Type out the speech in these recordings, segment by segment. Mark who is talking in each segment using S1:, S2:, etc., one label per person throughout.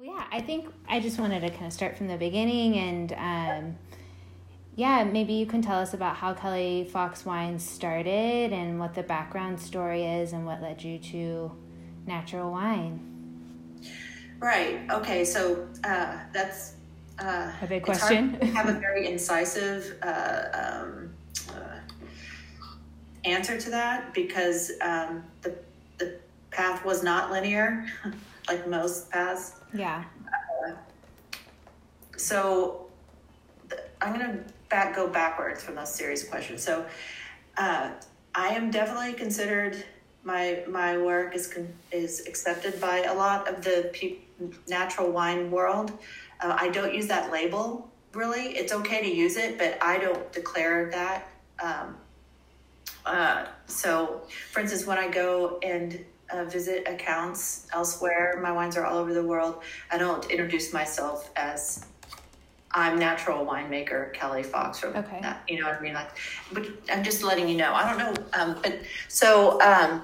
S1: Well, yeah, I think I just wanted to kind of start from the beginning and um, yeah, maybe you can tell us about how Kelley Fox Wines started and what the background story is and what led you to natural wine.
S2: Right. Okay. So uh, that's uh,
S1: a big question.
S2: have a very incisive uh, um, uh, answer to that because um, the the path was not linear, like most paths.
S1: Yeah. Uh,
S2: so I'm going to back go backwards from those serious questions. So uh, I am definitely considered my my work is is accepted by a lot of the pe- natural wine world. Uh, I don't use that label really. It's okay to use it, but I don't declare that. Um, uh, so, for instance, when I go and uh, visit accounts elsewhere, my wines are all over the world. I don't introduce myself as I'm natural winemaker Kelley Fox from
S1: okay.
S2: That, you know what I mean? Like, but I'm just letting you know. I don't know. Um, but so, um,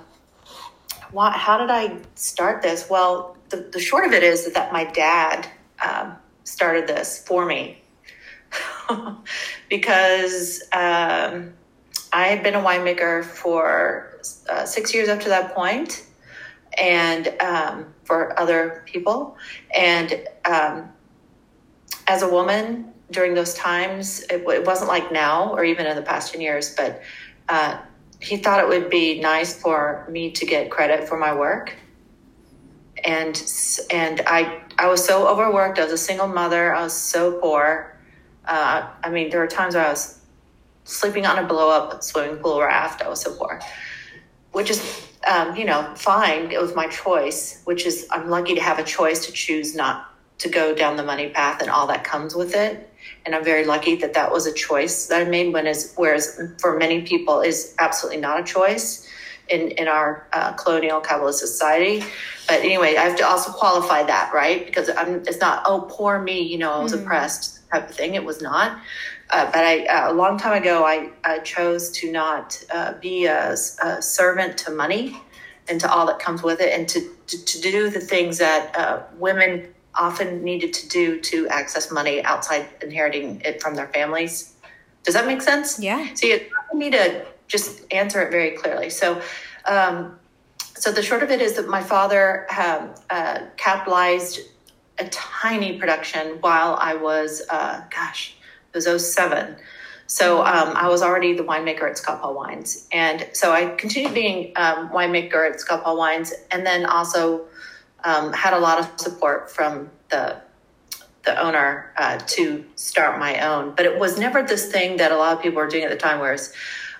S2: why, how did I start this? Well, the, the short of it is that my dad um, started this for me because um, I had been a winemaker for uh, six years up to that point and um, for other people. And um, as a woman during those times, it, it, wasn't like now or even in the past 10 years, but uh, he thought it would be nice for me to get credit for my work. And and I I was so overworked. I was a single mother. I was so poor. Uh, I mean, there were times where I was sleeping on a blow up swimming pool raft. I was so poor, which is um, you know fine. It was my choice. Which is I'm lucky to have a choice to choose not to go down the money path and all that comes with it. And I'm very lucky that that was a choice that I made. When is whereas for many people is absolutely not a choice in in our uh, colonial capitalist society. But anyway, I have to also qualify that right because I'm. It's not oh poor me, you know, I was mm. oppressed type of thing. It was not. Uh, but I, uh, a long time ago, I, I chose to not uh, be a, a, servant to money and to all that comes with it, and to, to, to do the things that uh, women often needed to do to access money outside inheriting it from their families. Does that make sense?
S1: Yeah.
S2: So you need to just answer it very clearly. So, um, so the short of it is that my father um, uh, capitalized a tiny production while I was, uh, gosh, it was 07. So um, I was already the winemaker at Scott Paul Wines, and so I continued being um, winemaker at Scott Paul Wines, and then also um, had a lot of support from the the owner uh, to start my own. But it was never this thing that a lot of people were doing at the time, where it's,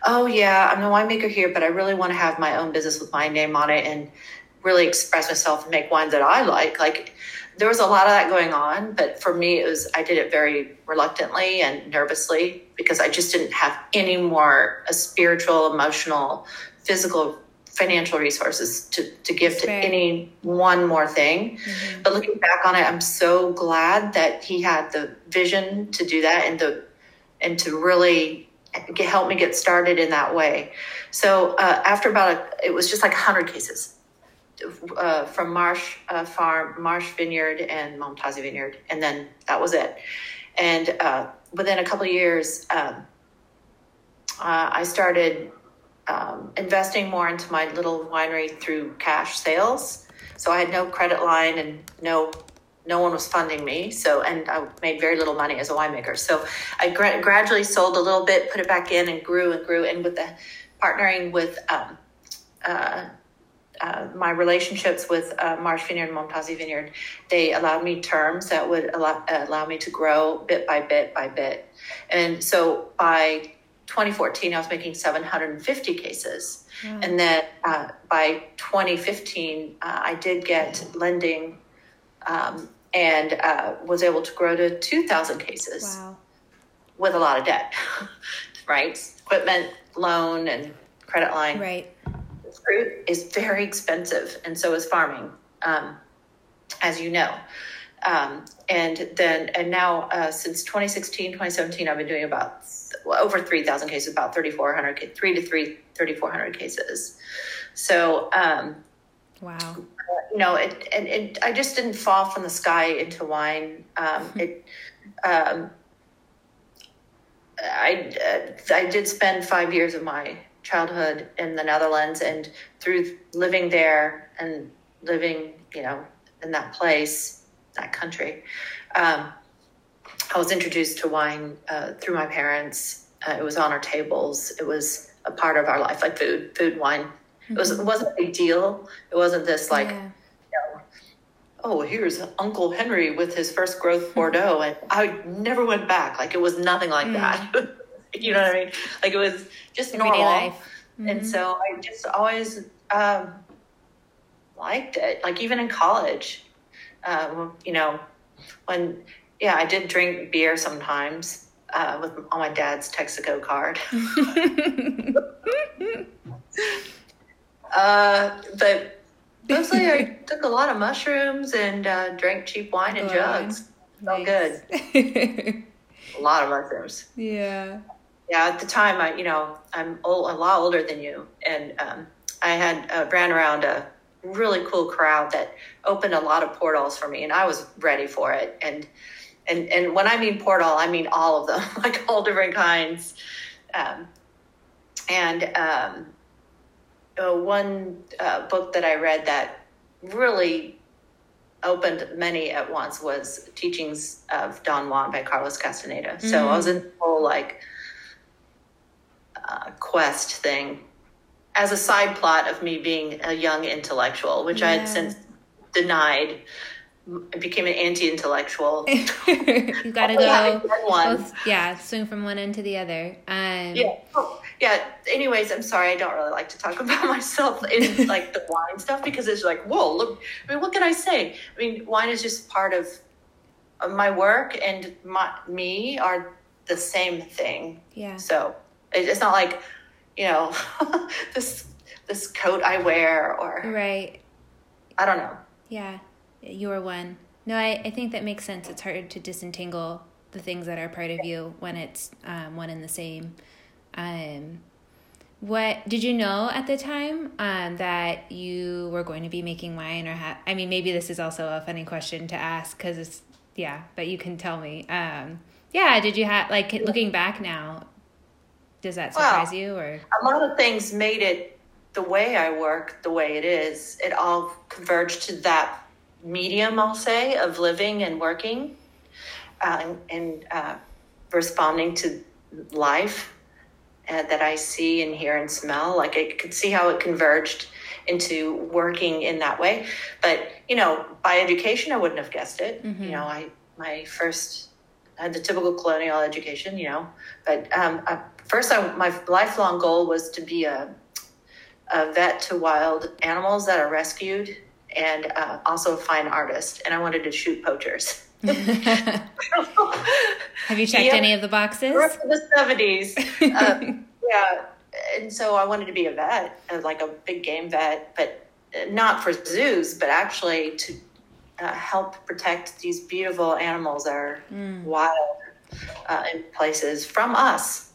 S2: oh yeah, I'm the winemaker here, but I really want to have my own business with my name on it and really express myself and make wines that I like. Like there was a lot of that going on, but for me, it was I did it very reluctantly and nervously because I just didn't have any more a spiritual, emotional, physical financial resources to, to give to any one more thing. Mm-hmm. But looking back on it, I'm so glad that he had the vision to do that and the and to really get, help me get started in that way. So uh, after about a, it was just like 100 cases. Uh, from Maresh uh, Farm, Maresh Vineyard, and Momtazi Vineyard, and then that was it. And uh, within a couple years, um, uh, I started um, investing more into my little winery through cash sales. So I had no credit line and no no one was funding me. So and I made very little money as a winemaker. So I gra- gradually sold a little bit, put it back in, and grew and grew. And with the partnering with um, uh, uh, my relationships with uh, Maresh Vineyard and Momtazi Vineyard, they allowed me terms that would allow, allow me to grow bit by bit by bit. And so by 2014, I was making 750 cases. Mm. And then uh, by 2015, uh, I did get lending um, and uh, was able to grow to 2,000 cases
S1: wow.
S2: with a lot of debt, right? Equipment, loan, and credit line.
S1: Right.
S2: Fruit is very expensive, and so is farming, um, as you know. Um, and then, and now uh, since 2016, 2017, I've been doing about over 3,000 cases, about 3,400, three to three, 3,400 cases. So, um,
S1: Wow. Uh,
S2: you know, it, and it, I just didn't fall from the sky into wine. Um, it, um, I, uh, I did spend five years of my childhood in the Netherlands, and through living there and living, you know, in that place, that country, um, I was introduced to wine uh, through my parents. Uh, it was on our tables. It was a part of our life, like food, food, wine. Mm-hmm. It was it wasn't a big deal. It wasn't this like, yeah. you know, oh, here's Uncle Henry with his first growth Bordeaux, and I never went back. Like it was nothing like mm. that. you know what I mean? Like it was just Everyday normal. Life. Mm-hmm. And so I just always um, liked it. Like even in college, um, you know, when yeah, I did drink beer sometimes uh, with on my dad's Texaco card. uh, but mostly I took a lot of mushrooms and uh, drank cheap wine and jugs. Felt good. a lot of mushrooms.
S1: Yeah.
S2: Yeah. At the time, I you know I'm old, a lot older than you, and um, I had uh, ran around a really cool crowd that opened a lot of portals for me, and I was ready for it. And and and when I mean portal, I mean all of them, like all different kinds. Um, and um, uh, one uh, book that I read that really opened many at once was Teachings of Don Juan by Carlos Castaneda. Mm-hmm. So I was in the whole like uh, quest thing as a side plot of me being a young intellectual, which yeah. I had since denied. I became an anti-intellectual.
S1: you gotta go. Both, yeah, swing from one end to the other. Um,
S2: yeah, oh, yeah. Anyways, I'm sorry. I don't really like to talk about myself in like the wine stuff because it's like, whoa, look. I mean, what can I say? I mean, wine is just part of, of my work, and my me are the same thing.
S1: Yeah.
S2: So it's not like, you know, this this coat I wear or
S1: right.
S2: I don't know.
S1: Yeah you're one. No, I, I think that makes sense. It's hard to disentangle the things that are part of you when it's um, one and the same. Um, what did you know at the time um, that you were going to be making wine, or ha- I mean, maybe this is also a funny question to ask because it's yeah, but you can tell me. Um, yeah, did you have like looking back now? Does that surprise well, you, or
S2: a lot of things made it the way I work, the way it is. It all converged to that medium, I'll say, of living and working uh, and, and uh, responding to life uh, that I see and hear and smell. Like I could see how it converged into working in that way. But, you know, by education, I wouldn't have guessed it. Mm-hmm. You know, I, my first, I had the typical colonial education, you know, but um, first, I, my lifelong goal was to be a, a vet to wild animals that are rescued and uh, also a fine artist, and I wanted to shoot poachers.
S1: Have you checked any of the boxes?
S2: The seventies, uh, yeah. And so I wanted to be a vet, uh, like a big game vet, but not for zoos, but actually to uh, help protect these beautiful animals that are mm. wild uh, in places from us.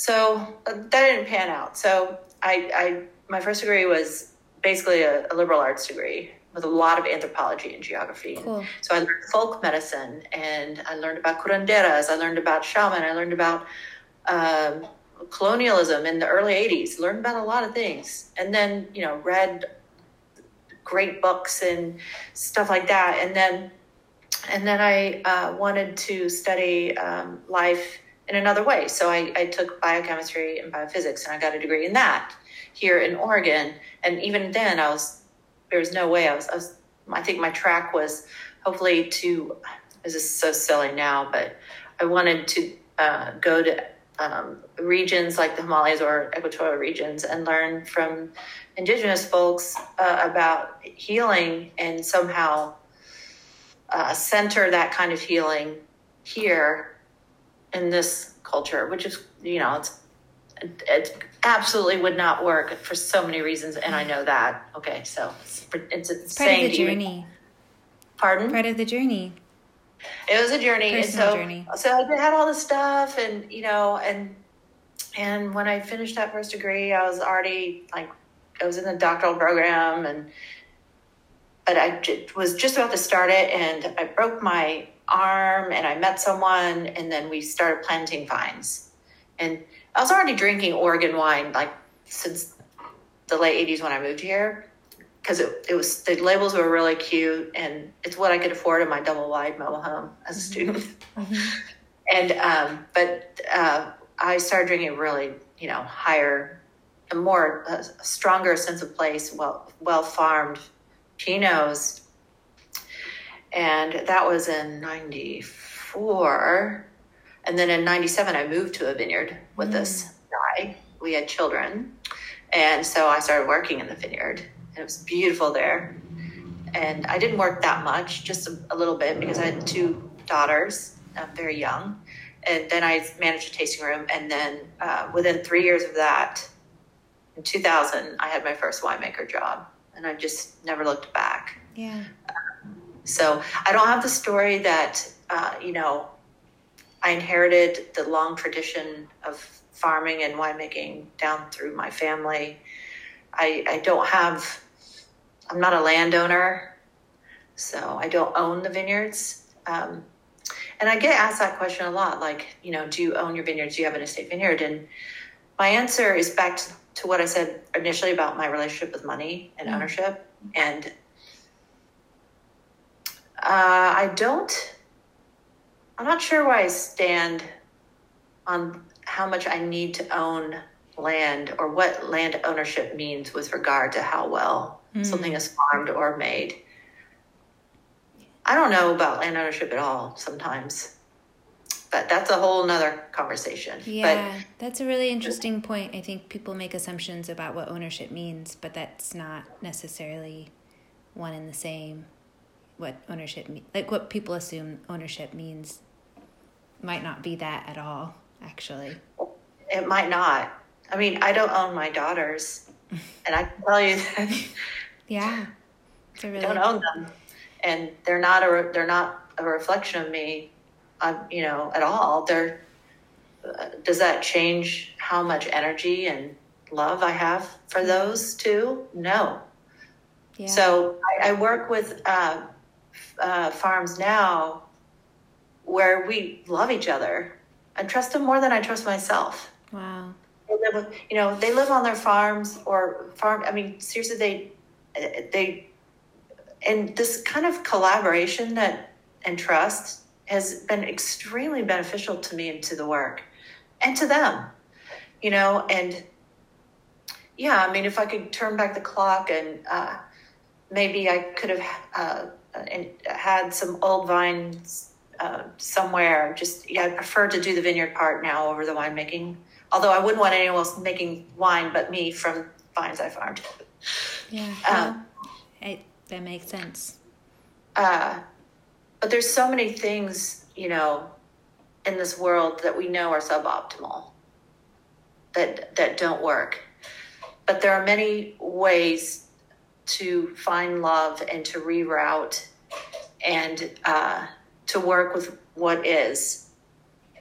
S2: So uh, that didn't pan out. So I, I my first degree was basically a, a, liberal arts degree with a lot of anthropology and geography. Cool. So I learned folk medicine and I learned about curanderas, I learned about shaman, I learned about um, colonialism in the early 80s, learned about a lot of things. And then, you know, read great books and stuff like that. And then, and then I uh, wanted to study um, life in another way. So I, I took biochemistry and biophysics and I got a degree in that here in Oregon. And even then, I was there was no way I was. I, was, I think my track was hopefully to. This is so silly now, but I wanted to uh, go to um, regions like the Himalayas or equatorial regions and learn from indigenous folks uh, about healing and somehow uh, center that kind of healing here in this culture, which is, you know, it's, it's absolutely would not work for so many reasons, and I know that. Okay, so it's, it's,
S1: it's part of the journey.
S2: Pardon?
S1: Part of the journey.
S2: It was a journey, Personal and so journey. so I had all this stuff, and you know, and and when I finished that first degree, I was already like, I was in the doctoral program, and but I j- was just about to start it, and I broke my arm, and I met someone, and then we started planting vines. And I was already drinking Oregon wine like since the late '80s when I moved here, because it, it was the labels were really cute, and it's what I could afford in my double wide mobile home as a student. And um, but uh, I started drinking really, you know, higher, a more a stronger sense of place, well well farmed Pinots, and that was in '94. And then in '97, I moved to a vineyard with this guy. We had children, and so I started working in the vineyard. and It was beautiful there, and I didn't work that much, just a, a little bit because I had two daughters, uh, very young. And then I managed a tasting room, and then uh, within three years of that, in 2000, I had my first winemaker job, and I just never looked back.
S1: Yeah.
S2: So I don't have the story that, uh, you know, I inherited the long tradition of farming and winemaking down through my family. I, I don't have, I'm not a landowner, so I don't own the vineyards. Um, and I get asked that question a lot like, you know, do you own your vineyards? Do you have an estate vineyard? And my answer is back to, to what I said initially about my relationship with money and
S1: Mm.
S2: ownership. And uh, I don't, I'm not sure why I stand on how much I need to own land or what land ownership means with regard to how well
S1: Mm.
S2: something is farmed or made. I don't know about land ownership at all sometimes, but that's a whole nother conversation.
S1: Yeah, that's a really interesting point. I think people make assumptions about what ownership means, but that's not necessarily one and the same. What ownership mean, like what people assume ownership means, might not be that at all. Actually,
S2: it might not. I mean, I don't own my daughters, and I can tell you that
S1: yeah, a
S2: I
S1: really
S2: don't own them, and they're not a they're not a reflection of me, um, you know, at all. They're uh, does that change how much energy and love I have for those two? No.
S1: yeah.
S2: So I, I work with uh, uh, farms now where we love each other. I trust them more than I trust myself.
S1: wow,
S2: live, you know, they live on their farms or farm. I mean, seriously, they they and this kind of collaboration that and trust has been extremely beneficial to me and to the work and to them. You know, and yeah, I mean, if I could turn back the clock and uh, maybe I could have uh, and had some old vines uh, somewhere. Just yeah, I prefer to do the vineyard part now over the winemaking. Although I wouldn't want anyone else making wine but me from vines I farmed.
S1: yeah,
S2: Um,
S1: well, I, that makes sense.
S2: Uh, but there's so many things, you know, in this world that we know are suboptimal, that that don't work. But there are many ways to find love and to reroute and uh, to work with what is,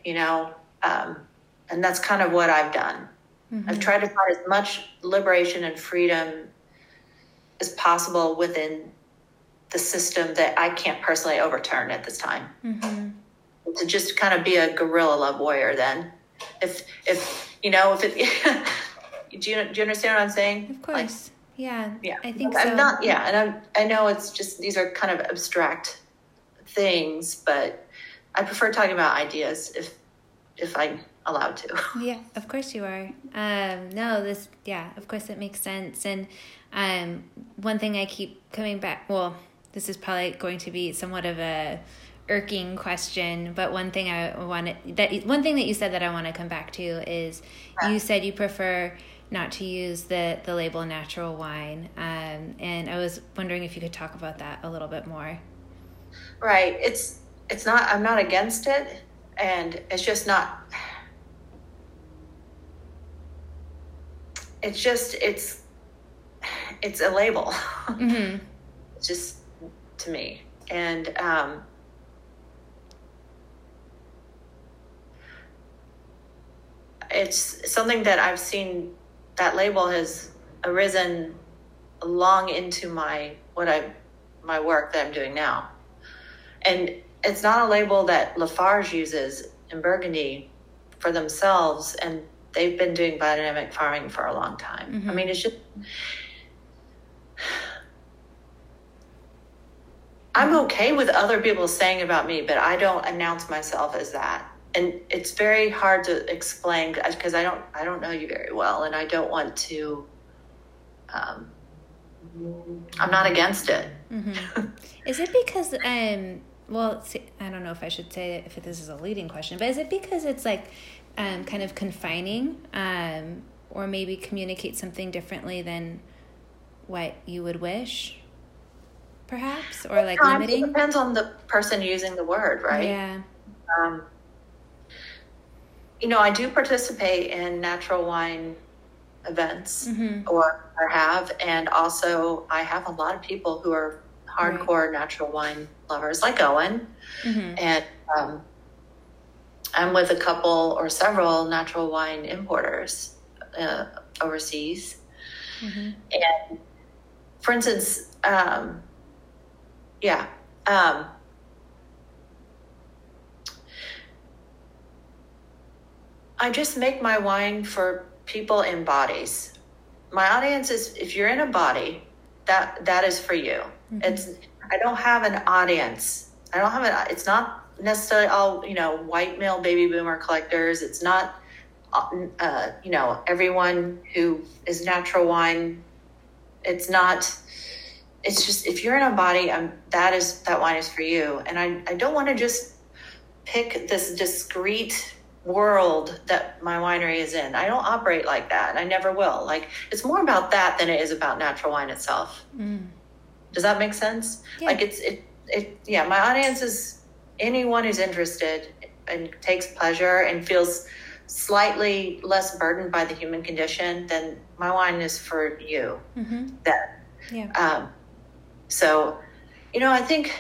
S2: you know, um, and that's kind of what I've done. I've tried to find as much liberation and freedom as possible within the system that I can't personally overturn at this time.
S1: hmm
S2: To just kind of be a guerrilla love warrior, then, if if you know if it, do you do you understand what I'm saying?
S1: Of course, yeah,
S2: Yeah,
S1: I think
S2: I'm
S1: so.
S2: not. Yeah, and I'm. I know it's just these are kind of abstract things, but I prefer talking about ideas if if I'm allowed to.
S1: Yeah, of course you are. Um, no, this, yeah, of course it makes sense. And um, one thing I keep coming back, well, this is probably going to be somewhat of a irking question, but one thing I wanted that one thing that you said that I want to come back to is you said you prefer not to use the the label natural wine, um, and I was wondering if you could talk about that a little bit more.
S2: Right. It's it's not I'm not against it and it's just not it's just it's it's a label.
S1: hmm
S2: just to me. And um it's something that I've seen that label has arisen long into my what I my work that I'm doing now. And it's not a label that Lafarge uses in Burgundy for themselves, and they've been doing biodynamic farming for a long time. Mm-hmm. I mean, it's just. I'm okay with other people saying about me, but I don't announce myself as that. And it's very hard to explain because I don't I don't know you very well, and I don't want to. Um, I'm not against it.
S1: Mm-hmm. Is it because um well I don't know if I should say if this is a leading question, but is it because it's like um, kind of confining um, or maybe communicate something differently than what you would wish? Perhaps or like limiting.
S2: It depends on the person using the word, right?
S1: Yeah. Um,
S2: you know, I do participate in natural wine events mm-hmm. or, or have, and also I have a lot of people who are hardcore right. natural wine lovers, like Owen, mm-hmm. and um, I'm with a couple or several natural wine importers uh, overseas, mm-hmm. and for instance, um, yeah. Um, I just make my wine for people in bodies. My audience is if you're in a body, that that is for you. Mm-hmm. It's I don't have an audience. I don't have an. It's not necessarily all you know white male baby boomer collectors. It's not uh, you know everyone who is natural wine. It's not. It's just if you're in a body, I'm, that is that wine is for you. And I I don't want to just pick this discrete world that my winery is in. I don't operate like that, and I never will. Like it's more about that than it is about natural wine itself. Mm. Does that make sense? Yeah. Like it's it it yeah. My audience is anyone who's interested and takes pleasure and feels slightly less burdened by the human condition. Then my wine is for you. Mm-hmm. That yeah. Um, so, you know, I think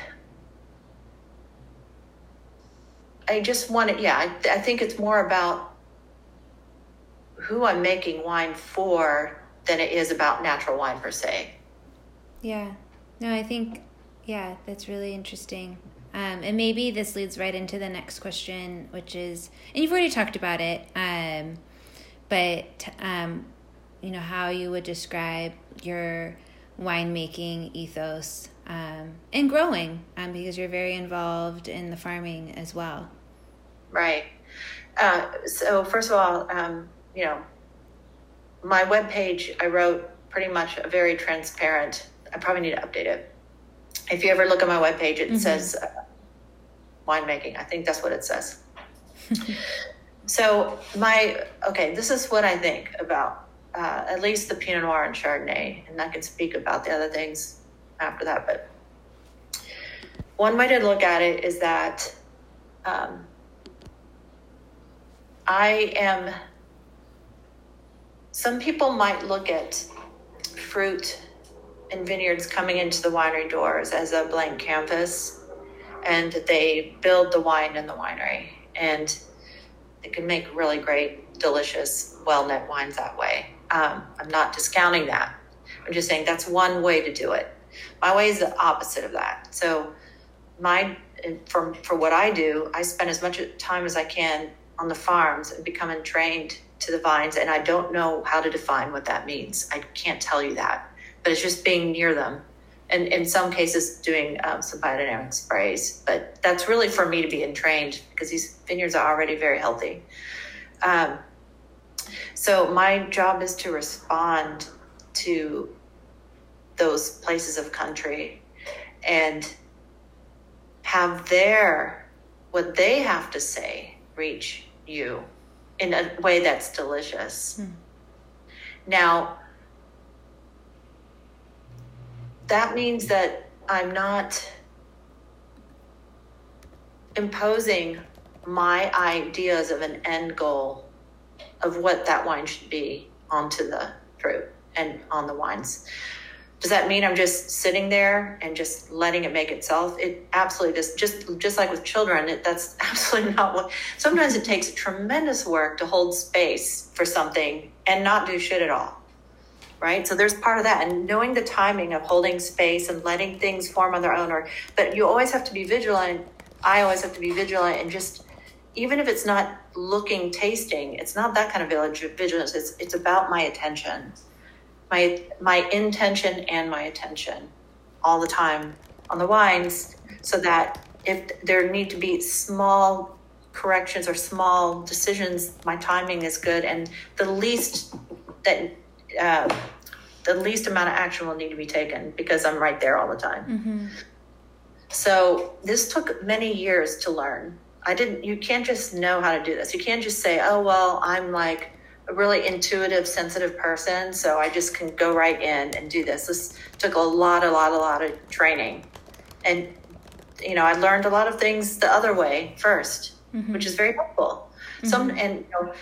S2: I just want to, yeah, I, I think it's more about who I'm making wine for than it is about natural wine per se.
S1: Yeah. No, I think, yeah, that's really interesting. Um, and maybe this leads right into the next question, which is, and you've already talked about it, um, but, um, you know, how you would describe your winemaking ethos um, and growing um, because you're very involved in the farming as well.
S2: Right. Uh, so first of all, um, you know, my web page I wrote pretty much a very transparent. I probably need to update it. If you ever look at my web page, it mm-hmm. says uh, winemaking. I think that's what it says. so my okay, this is what I think about uh, at least the Pinot Noir and Chardonnay, and I can speak about the other things after that. But one way to look at it is that um, I am, some people might look at fruit and vineyards coming into the winery doors as a blank canvas and they build the wine in the winery and they can make really great delicious well-knit wines that way. Um, i'm not discounting that. I'm just saying that's one way to do it. My way is the opposite of that. So my for, for what i do i spend as much time as i can on the farms and becoming trained to the vines. And I don't know how to define what that means. I can't tell you that, but it's just being near them. And in some cases, doing um, some biodynamic sprays. But that's really for me to be entrained because these vineyards are already very healthy. Um, so my job is to respond to those places of country and have their what they have to say reach you in a way that's delicious. Mm. Now, that means that I'm not imposing my ideas of an end goal of what that wine should be onto the fruit and on the wines does that mean i'm just sitting there and just letting it make itself it absolutely does just just like with children it, that's absolutely not what sometimes it takes tremendous work to hold space for something and not do shit at all right? So there's part of that, and knowing the timing of holding space and letting things form on their own. Or, but you always have to be vigilant. I always have to be vigilant and just, even if it's not looking, tasting, it's not that kind of vigilance. It's it's about my attention, my my intention and my attention, all the time on the wines, so that if there need to be small corrections or small decisions, my timing is good, and the least that uh, the least amount of action will need to be taken because I'm right there all the time. Mm-hmm. So this took many years to learn. I didn't. You can't just know how to do this. You can't just say, "Oh well, I'm like." A really intuitive, sensitive person, so I just can go right in and do this. This took a lot, a lot, a lot of training, and you know, I learned a lot of things the other way 1st mm-hmm. which is very helpful. Mm-hmm. Some and you know,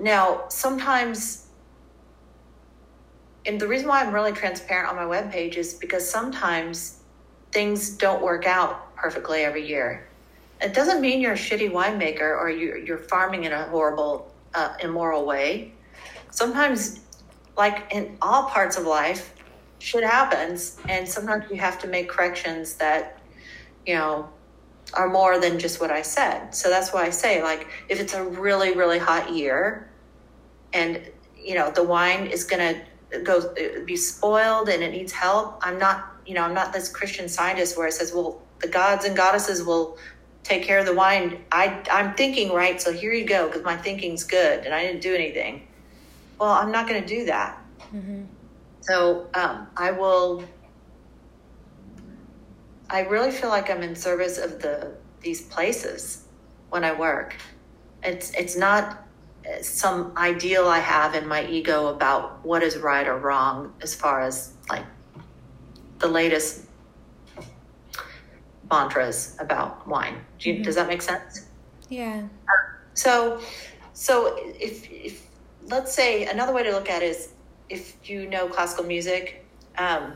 S2: now sometimes, and the reason why I'm really transparent on my webpage is because sometimes things don't work out perfectly every year. It doesn't mean you're a shitty winemaker or you're, you're farming in a horrible, uh, immoral way. Sometimes, like in all parts of life, shit happens, and sometimes you have to make corrections that you know, are more than just what I said. So that's why I say, like, if it's a really, really hot year and, you know, the wine is to go be spoiled and it needs help, I'm not, you know, I'm not this Christian scientist where it says, well, the gods and goddesses will take care of the wine. I, I'm thinking right, so here you go, because my thinking's good and I didn't do anything. Well, I'm not going to do that. Mm-hmm. So um, I will I really feel like I'm in service of the these places when I work. It's it's not some ideal I have in my ego about what is right or wrong as far as like the latest mantras about wine. Do you, mm-hmm. Does that make sense?
S1: Yeah.
S2: So, so if, if let's say another way to look at it is if you know classical music, um,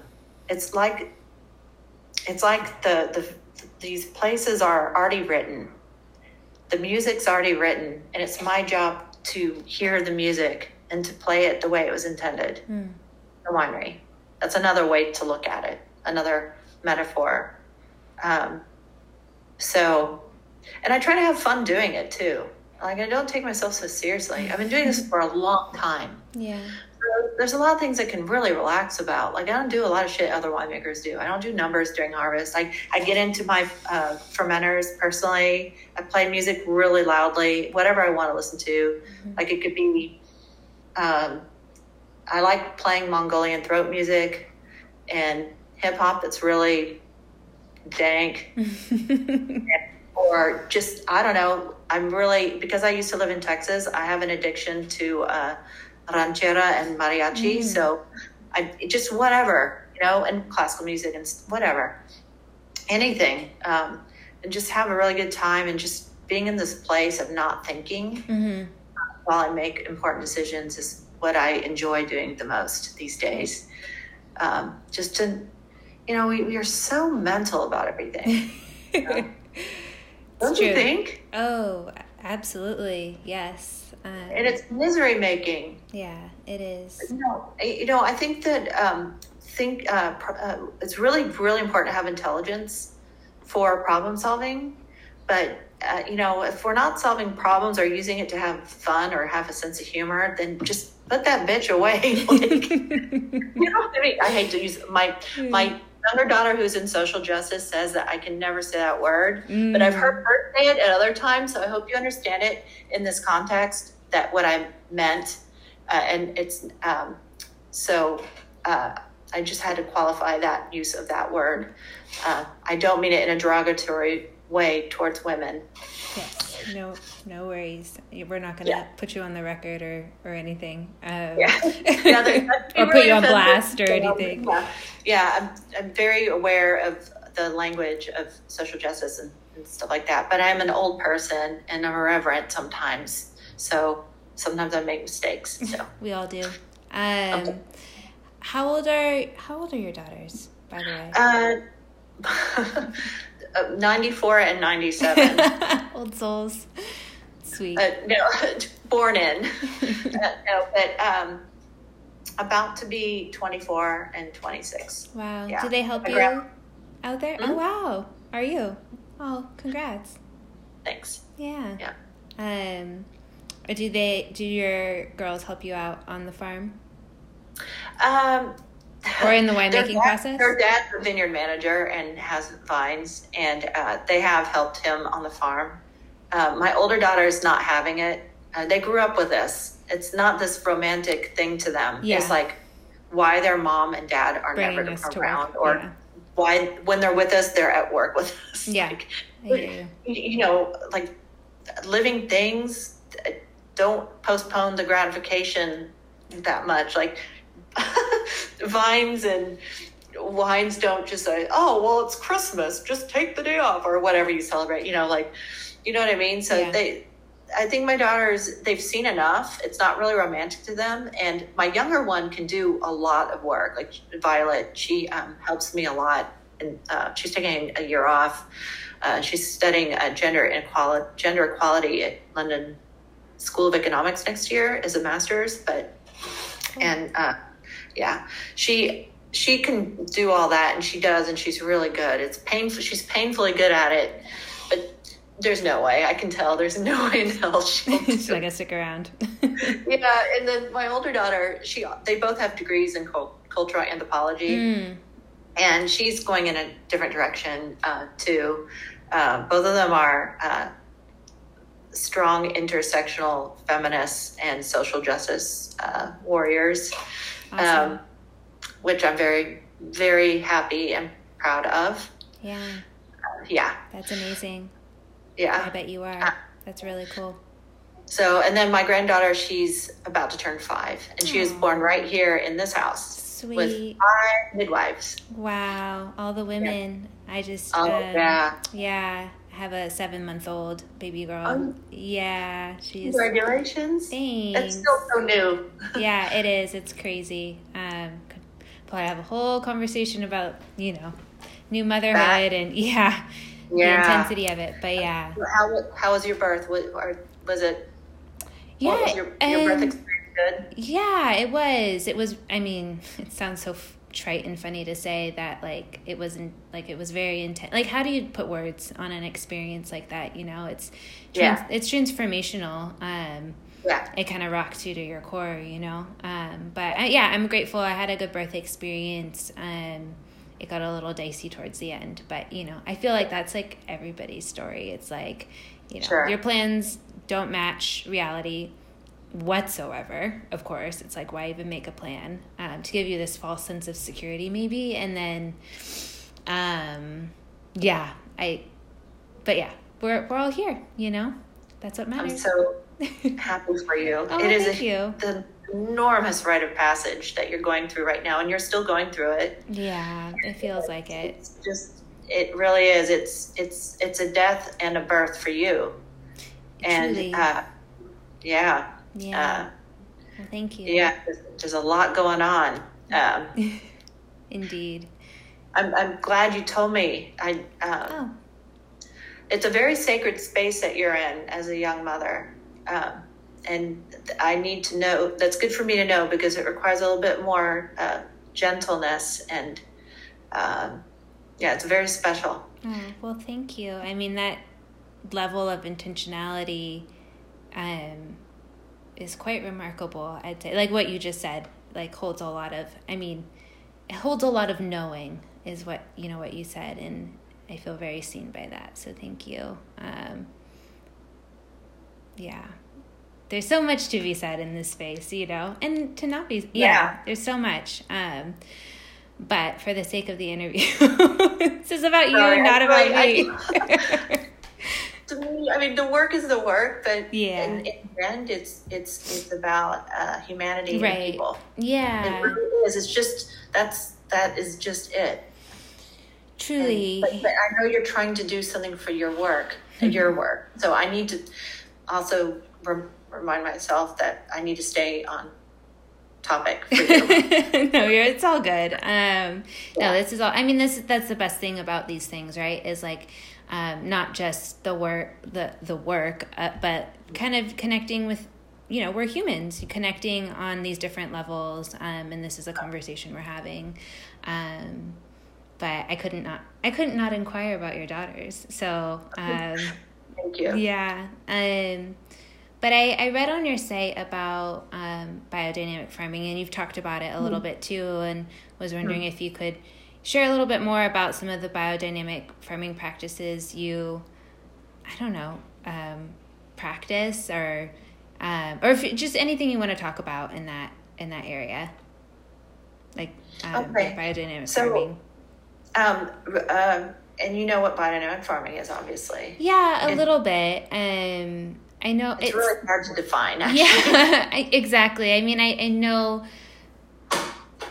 S2: it's like it's like the, the these places are already written. The music's already written, and it's my job to hear the music and to play it the way it was intended. Mm. The winery. That's another way to look at it. Another metaphor. Um, so, and I try to have fun doing it too. Like I don't take myself so seriously. I've been doing this for a long time.
S1: Yeah
S2: there's a lot of things I can really relax about. Like I don't do a lot of shit other winemakers do. I don't do numbers during harvest. I, I get into my uh, fermenters personally. I play music really loudly, whatever I want to listen to. Mm-hmm. Like it could be, um, I like playing Mongolian throat music and hip hop that's really dank. or just, I don't know. I'm really, because I used to live in Texas, I have an addiction to, uh, ranchera and mariachi. Mm. So I just whatever, you know, and classical music and whatever, anything, um, and just have a really good time and just being in this place of not thinking mm-hmm. while I make important decisions is what I enjoy doing the most these days. Um, just to, you know, we, we are so mental about everything. You know? Don't true. you think?
S1: Oh, absolutely. Yes.
S2: Um, and it's misery making.
S1: Yeah, it is.
S2: You know, you know I think that um, think uh, uh, it's really really important to have intelligence for problem solving, but uh, you know if we're not solving problems or using it to have fun or have a sense of humor, then just put that bitch away. like, you know, I mean, I hate to use my my younger daughter who's in social justice says that I can never say that word, mm. but I've heard her say it at other times. So I hope you understand it in this context that what I meant. Uh, and it's um, so uh, I just had to qualify that use of that word. Uh, I don't mean it in a derogatory way towards women.
S1: Yes. No, no worries. We're not going to yeah. put you on the record or or anything. Um,
S2: yeah.
S1: or put you on blast or anything.
S2: Yeah, yeah I'm, I'm very aware of the language of social justice and, and stuff like that. But I'm an old person and I'm irreverent sometimes. So sometimes I make mistakes. So
S1: we all do. Um, okay. How old are How old are your daughters, by the way?
S2: Uh, 94 and 97.
S1: Old souls. Sweet.
S2: Uh, no, born in. uh, no, but um, about to be 24 and 26.
S1: Wow.
S2: Yeah.
S1: Do they help
S2: My
S1: you
S2: grand-
S1: out there?
S2: Mhm.
S1: Oh, wow. Are you? Oh, congrats.
S2: Thanks.
S1: Yeah.
S2: Yeah.
S1: Um, or do they? Do your girls help you out on the farm
S2: Um,
S1: or in the winemaking
S2: dad-
S1: process?
S2: Their dad's a vineyard manager and has vines, and uh, they have helped him on the farm. Uh, my older daughter is not having it. Uh, they grew up with this. It's not this romantic thing to them.
S1: Yeah.
S2: It's like why their mom and dad are
S1: Bringing
S2: never around, or
S1: yeah.
S2: why when they're with us, they're at work with us.
S1: Yeah.
S2: Like,
S1: you.
S2: you know, like living things uh, don't postpone the gratification that much. Like vines and wines don't just say, "Oh, well, it's Christmas, just take the day off" or whatever you celebrate. You know, like you know what I mean. So
S1: Yeah.
S2: they. I think my daughters, they've seen enough. It's not really romantic to them. And my younger one can do a lot of work. Like Violet, she um, helps me a lot. And uh, she's taking a year off. Uh, she's studying uh, gender inequality, gender equality at London School of Economics next year as a master's. But and uh, yeah, she she can do all that, and she does, and she's really good. It's painful. She's painfully good at it, but there's no way. I can tell. There's no way in hell she'll
S1: She's not gonna stick around.
S2: yeah, and then my older daughter, she they both have degrees in cul- cultural anthropology,
S1: Mm.
S2: and she's going in a different direction uh, too. Uh, both of them are uh, strong intersectional feminists and social justice uh, warriors,
S1: Awesome.
S2: um, which I'm very, very happy and proud of.
S1: yeah,
S2: Yeah,
S1: that's amazing.
S2: Yeah.
S1: I bet you are.
S2: Ah.
S1: That's really cool.
S2: So, and then my granddaughter, she's about to turn five, and she was born right here in this house. with
S1: Sweet.
S2: five midwives.
S1: Wow. All the women. I just.
S2: Oh,
S1: um,
S2: yeah.
S1: Yeah. Have a seven month old baby girl.
S2: Oh.
S1: Yeah. She's.
S2: Congratulations.
S1: Thanks.
S2: That's still so new.
S1: yeah, it is. It's crazy. Um, could probably have a whole conversation about you know, new motherhood
S2: That-
S1: and yeah,
S2: yeah, the
S1: intensity of it. But yeah,
S2: How, how was your birth? Was, or was it,
S1: yeah,
S2: what was your, your birth
S1: um,
S2: experience good?
S1: yeah. It was. It was. I mean, it sounds so f- trite and funny to say that like it wasn't like it was very intense. Like, how do you put words on an experience like that? You know, it's trans-
S2: Yeah.
S1: it's transformational. Um,
S2: Yeah.
S1: it kind of rocks you to your core, you know. Um, but uh, yeah, I'm grateful. I had a good birth experience. Um, it got a little dicey towards the end, but you know, I feel like that's like everybody's story. It's like, you know,
S2: Sure.
S1: your plans don't match reality whatsoever. Of course, it's like why even make a plan um, to give you this false sense of security, maybe, and then, um, yeah, I, but yeah, we're we're all here, you know. That's what matters.
S2: I'm so happy for you.
S1: Oh,
S2: it is
S1: thank
S2: a,
S1: you.
S2: the enormous rite of passage that you're going through right now, and you're still going through it.
S1: Yeah, it feels like it.
S2: It's just, it really is. It's it's it's a death and a birth for you, and
S1: Truly.
S2: uh, yeah,
S1: Yeah.
S2: uh,
S1: well, thank you.
S2: yeah. There's, there's a lot going on. Um,
S1: Indeed.
S2: I'm I'm glad you told me. I um,
S1: Oh,
S2: it's a very sacred space that you're in as a young mother. Um, and I need to know, that's good for me to know because it requires a little bit more uh, gentleness. And um, yeah, it's very special.
S1: oh, well, thank you. I mean, that level of intentionality um, is quite remarkable, I'd say. Like what you just said, like holds a lot of, I mean, it holds a lot of knowing, is what, you know, what you said. And I feel very seen by that. So thank you. Um, yeah. There's so much to be said in this space, you know, and to not be, yeah,
S2: Yeah.
S1: there's so much. Um, but for the sake of the interview, this is about you,
S2: Sorry,
S1: not about
S2: really-
S1: me.
S2: To me, I mean, the work is the work, but
S1: Yeah.
S2: in, in the end, it's it's it's about uh, humanity
S1: Right.
S2: and people.
S1: Yeah, it
S2: really is. It's just that's that is just it.
S1: truly.
S2: But, but I know you're trying to do something for your work, your work. So I need to also rem- remind myself that I need to stay on topic for you.
S1: no, you're, it's all good. Um, No, this is all. I mean, this that's the best thing about these things, right? Is like um, not just the work, the the work, uh, but kind of connecting with you know we're humans connecting on these different levels um, and this is a conversation we're having um, but i couldn't not i couldn't not inquire about your daughters so um,
S2: thank you
S1: yeah um, but I, I read on your site about um, biodynamic farming and you've talked about it a little mm. bit too and was wondering mm. if you could share a little bit more about some of the biodynamic farming practices you i don't know um, practice or um, or if just anything you want to talk about in that in that area, like um, okay. biodynamic so, farming.
S2: Um, uh, and you know what biodynamic farming is, obviously.
S1: Yeah, a little bit. Um, I know
S2: it's, it's, really hard to define.
S1: Actually. Yeah, I, exactly. I mean, I, I know.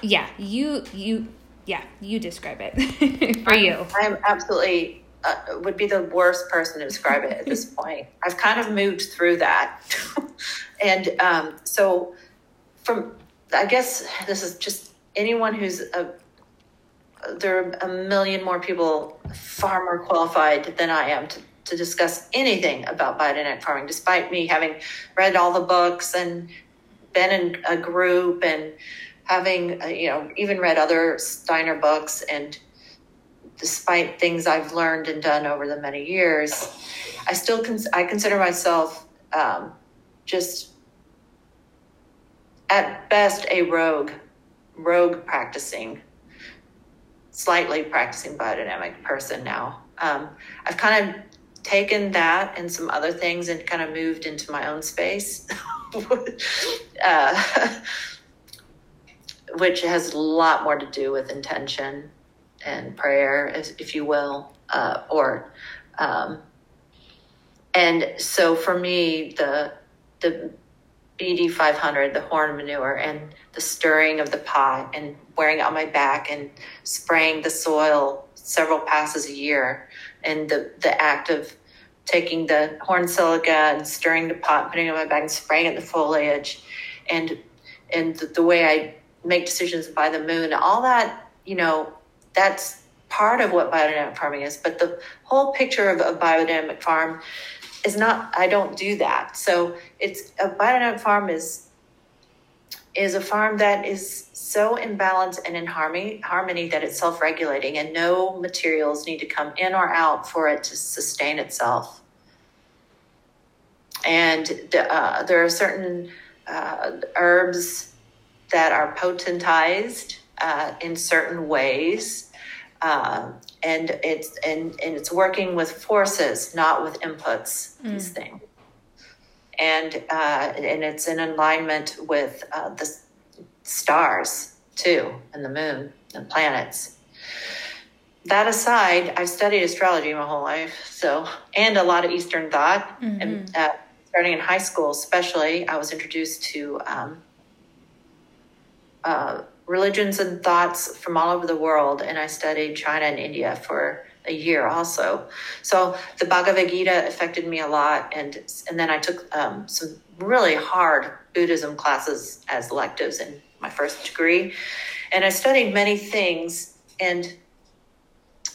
S1: Yeah, you you yeah you describe it for you.
S2: I'm absolutely uh, would be the worst person to describe it at this point. I've kind of moved through that. and um, so, from, I guess this is just anyone who's a, there are a million more people far more qualified than I am to, to discuss anything about biodynamic farming, despite me having read all the books and been in a group and having, uh, you know, even read other Steiner books and despite things I've learned and done over the many years, I still cons- I consider myself um, just at best a rogue, rogue practicing, slightly practicing biodynamic person now. Um, I've kind of taken that and some other things and kind of moved into my own space, uh, which has a lot more to do with intention and prayer, if you will, uh, or um, and so for me the the BD 500, the horn manure, and the stirring of the pot, and wearing it on my back, and spraying the soil several passes a year, and the the act of taking the horn silica and stirring the pot, putting it on my back, and spraying it in the foliage, and and the, the way I make decisions by the moon, all that you know that's part of what biodynamic farming is. But the whole picture of a biodynamic farm is not. I don't do that. So it's a biodynamic farm is is a farm that is so in balance and in harmony, harmony that it's self-regulating and no materials need to come in or out for it to sustain itself. And uh, there are certain uh, herbs that are potentized uh, in certain ways. Um, and it's and, and it's working with forces, not with inputs. Mm. These things, and uh, and it's in alignment with uh, the stars too, and the moon, and planets. That aside, I've studied astrology my whole life, so and a lot of Eastern thought. Mm-hmm. And uh, starting in high school, especially, I was introduced to um, uh, religions and thoughts from all over the world. And I studied China and India for a year also. So the Bhagavad Gita affected me a lot. And, and then I took um, some really hard Buddhism classes as electives in my first degree. And I studied many things. And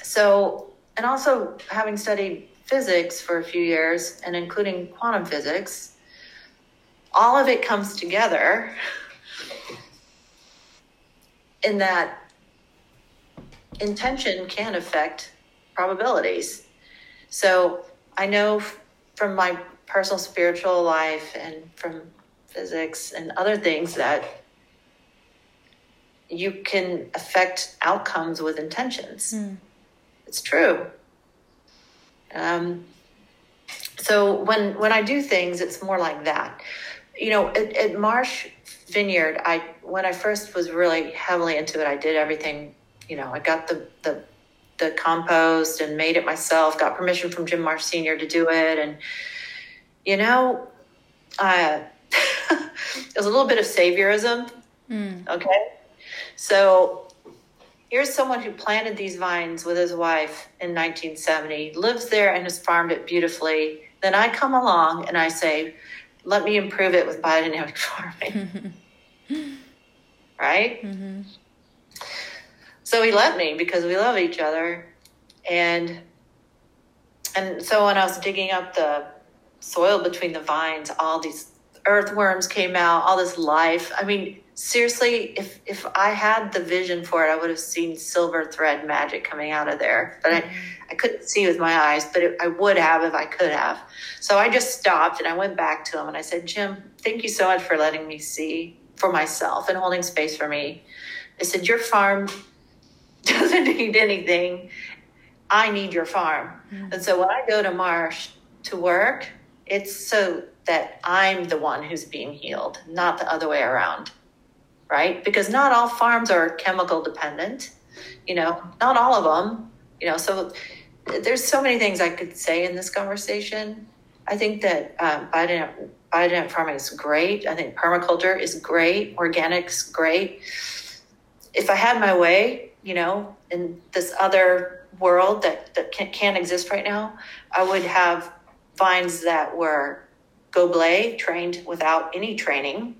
S2: so, and also having studied physics for a few years and including quantum physics, all of it comes together in that intention can affect probabilities. So I know from my personal spiritual life and from physics and other things that you can affect outcomes with intentions. Mm. It's true. Um, so when when I do things, it's more like that. You know, at, at Maresh vineyard, I when I first was really heavily into it, I did everything. You know, I got the the the compost and made it myself. Got permission from Jim Maresh Senior to do it, and you know, uh, it was a little bit of saviorism. Mm. Okay, so here's someone who planted these vines with his wife in 1970, lives there and has farmed it beautifully. Then I come along and I say, let me improve it with biodynamic farming. right? Mm-hmm. So he let me because we love each other. And and so when I was digging up the soil between the vines, all these earthworms came out, all this life. I mean, seriously, if if I had the vision for it, I would have seen silver thread magic coming out of there. But I, I couldn't see with my eyes, but it, I would have if I could have. So I just stopped and I went back to him and I said, Jim, thank you so much for letting me see for myself and holding space for me. I said, Your farm doesn't need anything. I need your farm. Mm-hmm. And so when I go to Maresh to work, it's so that I'm the one who's being healed, not the other way around. Right? Because not all farms are chemical dependent, you know, not all of them, you know, so there's so many things I could say in this conversation. I think that um, biodynamic farming is great. I think permaculture is great. Organics great. If I had my way, you know, in this other world that, that can't, can't exist right now, I would have vines that were goblet trained without any training.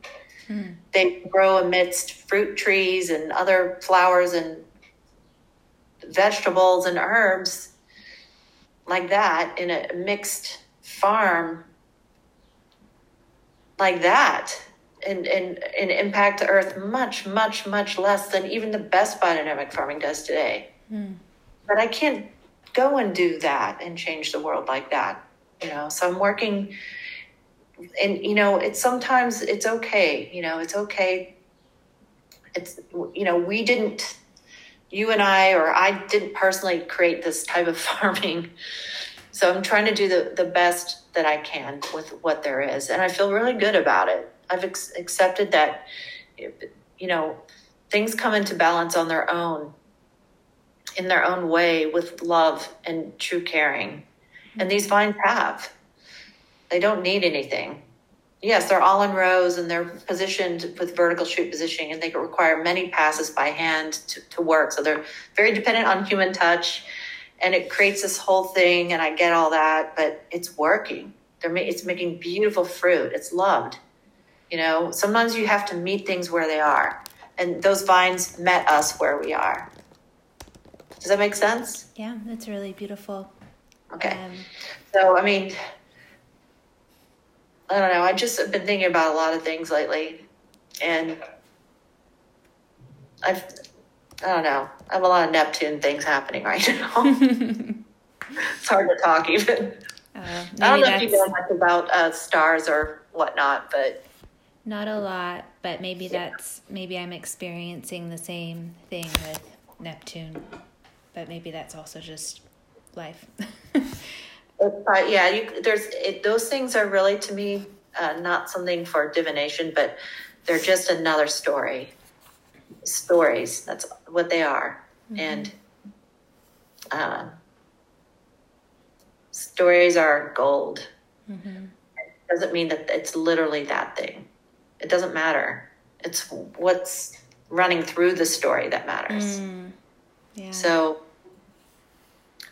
S2: Hmm. They grow amidst fruit trees and other flowers and vegetables and herbs like that in a mixed farm like that and, and, and impact the earth much, much, much less than even the best biodynamic farming does today. Mm. But I can't go and do that and change the world like that, you know. So I'm working, and you know, it's sometimes it's okay, you know, it's okay. It's you know, we didn't, you and I, or I didn't personally create this type of farming. So I'm trying to do the, the best that I can with what there is. And I feel really good about it. I've ex- accepted that, you know, things come into balance on their own, in their own way with love and true caring. And these vines have. They don't need anything. Yes, they're all in rows and they're positioned with vertical shoot positioning and they require many passes by hand to, to work. So they're very dependent on human touch and it creates this whole thing and I get all that, but it's working. They're it's making beautiful fruit. It's loved. You know, sometimes you have to meet things where they are. And those vines met us where we are. Does that make sense?
S1: Yeah, that's really beautiful.
S2: Okay. Um, so, I mean, I don't know. I just have been thinking about a lot of things lately. And I've, I don't know. I have a lot of Neptune things happening right now. it's hard to talk even. Uh, I don't know if you know much about uh, stars or whatnot, but
S1: not a lot, but maybe that's maybe I'm experiencing the same thing with Neptune, but maybe that's also just life.
S2: but yeah, you, there's it, those things are really to me uh, not something for divination, but they're just another story. Stories. That's what they are, mm-hmm. and uh, stories are gold. Mm-hmm. It doesn't mean that it's literally that thing. It doesn't matter. It's what's running through the story that matters. Mm, yeah. So,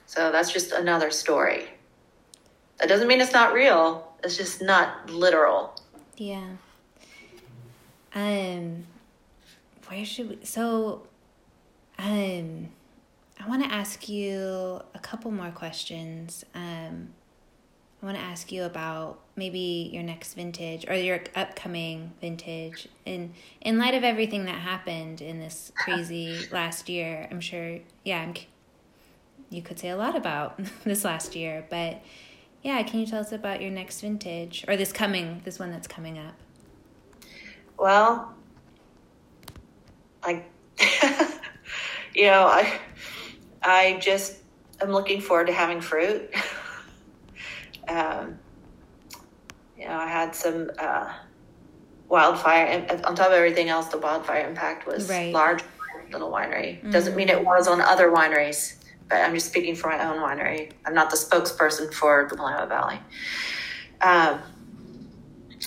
S2: so that's just another story. That doesn't mean it's not real. It's just not literal.
S1: Yeah. Um, where should we? So, um, I want to ask you a couple more questions. Um, I want to ask you about maybe your next vintage or your upcoming vintage. And in light of everything that happened in this crazy last year, I'm sure, yeah, I'm, you could say a lot about this last year. But yeah, can you tell us about your next vintage or this coming, this one that's coming up?
S2: Well, I, you know, I, I just am looking forward to having fruit. um, you know, I had some uh, wildfire on top of everything else. The wildfire impact was right. large. Little winery mm-hmm. doesn't mean it was on other wineries, but I'm just speaking for my own winery. I'm not the spokesperson for the Willamette Valley. Um,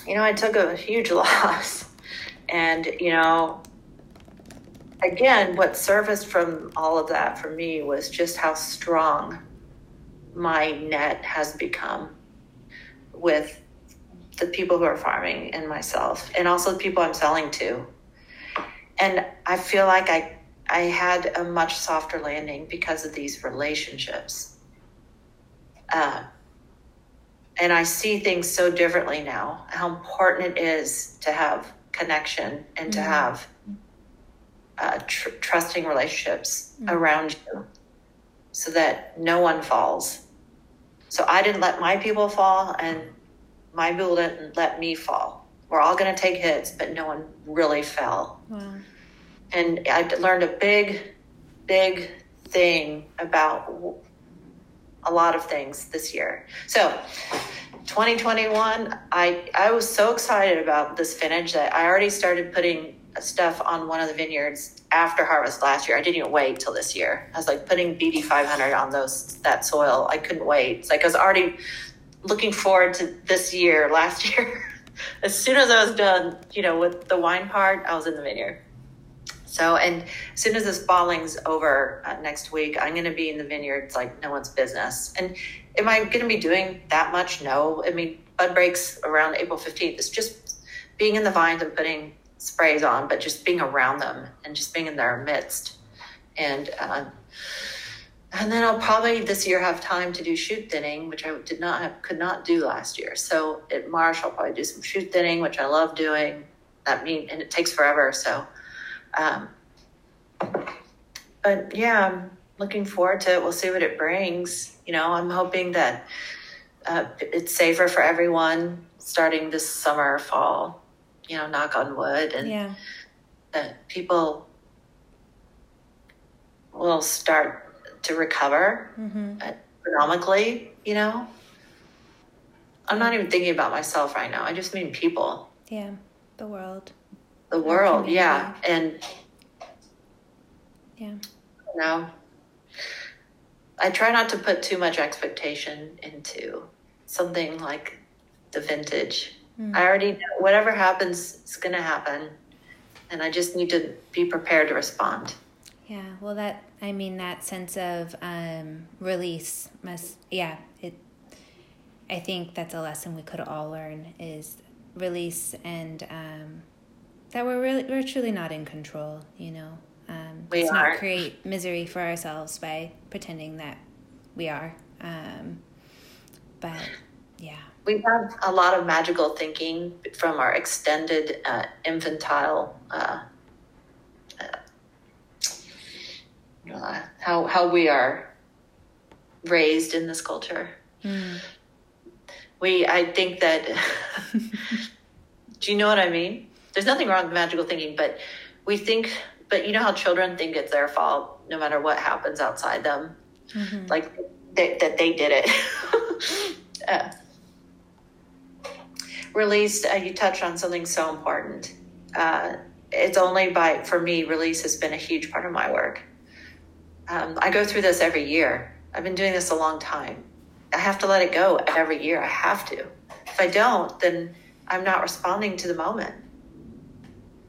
S2: you know, I took a huge loss, and you know, again, what surfaced from all of that for me was just how strong my net has become with the people who are farming and myself and also the people I'm selling to. And I feel like I I had a much softer landing because of these relationships. Uh, and I see things so differently now. How important it is to have connection and to mm-hmm. have uh, tr- trusting relationships mm-hmm. around you, so that no one falls. So I didn't let my people fall, and my people didn't let me fall. We're all going to take hits, but no one really fell. Wow. And I learned a big, big thing about a lot of things this year. So, 2021, I I was so excited about this vintage that I already started putting stuff on one of the vineyards after harvest last year. I didn't even wait till this year. I was like putting BD 500 on those that soil. I couldn't wait. It's like I was already looking forward to this year. Last year, as soon as I was done, you know, with the wine part, I was in the vineyard. So, and as soon as this balling's over uh, next week, I'm going to be in the vineyards like no one's business. And am I going to be doing that much? No. I mean, bud breaks around April 15th. It's just being in the vines and putting sprays on, but just being around them and just being in their midst. And, uh, and then I'll probably this year have time to do shoot thinning, which I did not have, could not do last year. So at Maresh, I'll probably do some shoot thinning, which I love doing. That mean, and it takes forever. So um, but yeah, I'm looking forward to it. We'll see what it brings. You know, I'm hoping that uh, it's safer for everyone starting this summer, fall. You know, knock on wood, and yeah. that people will start to recover mm-hmm. economically. You know, I'm not even thinking about myself right now. I just mean people.
S1: Yeah, the world
S2: the world yeah and
S1: yeah
S2: no i try not to put too much expectation into something like the vintage mm. i already know whatever happens it's going to happen and i just need to be prepared to respond
S1: yeah well that i mean that sense of um, release must yeah it i think that's a lesson we could all learn is release and um, that we're really we're truly not in control you know um, we let's are. not create misery for ourselves by pretending that we are um, but yeah
S2: we have a lot of magical thinking from our extended uh, infantile uh, uh, how how we are raised in this culture mm. we i think that do you know what i mean there's nothing wrong with magical thinking, but we think, but you know how children think it's their fault no matter what happens outside them, mm-hmm. like they, that they did it. uh, released, uh, you touched on something so important. Uh, it's only by, for me, release has been a huge part of my work. Um, I go through this every year. I've been doing this a long time. I have to let it go every year. I have to. If I don't, then I'm not responding to the moment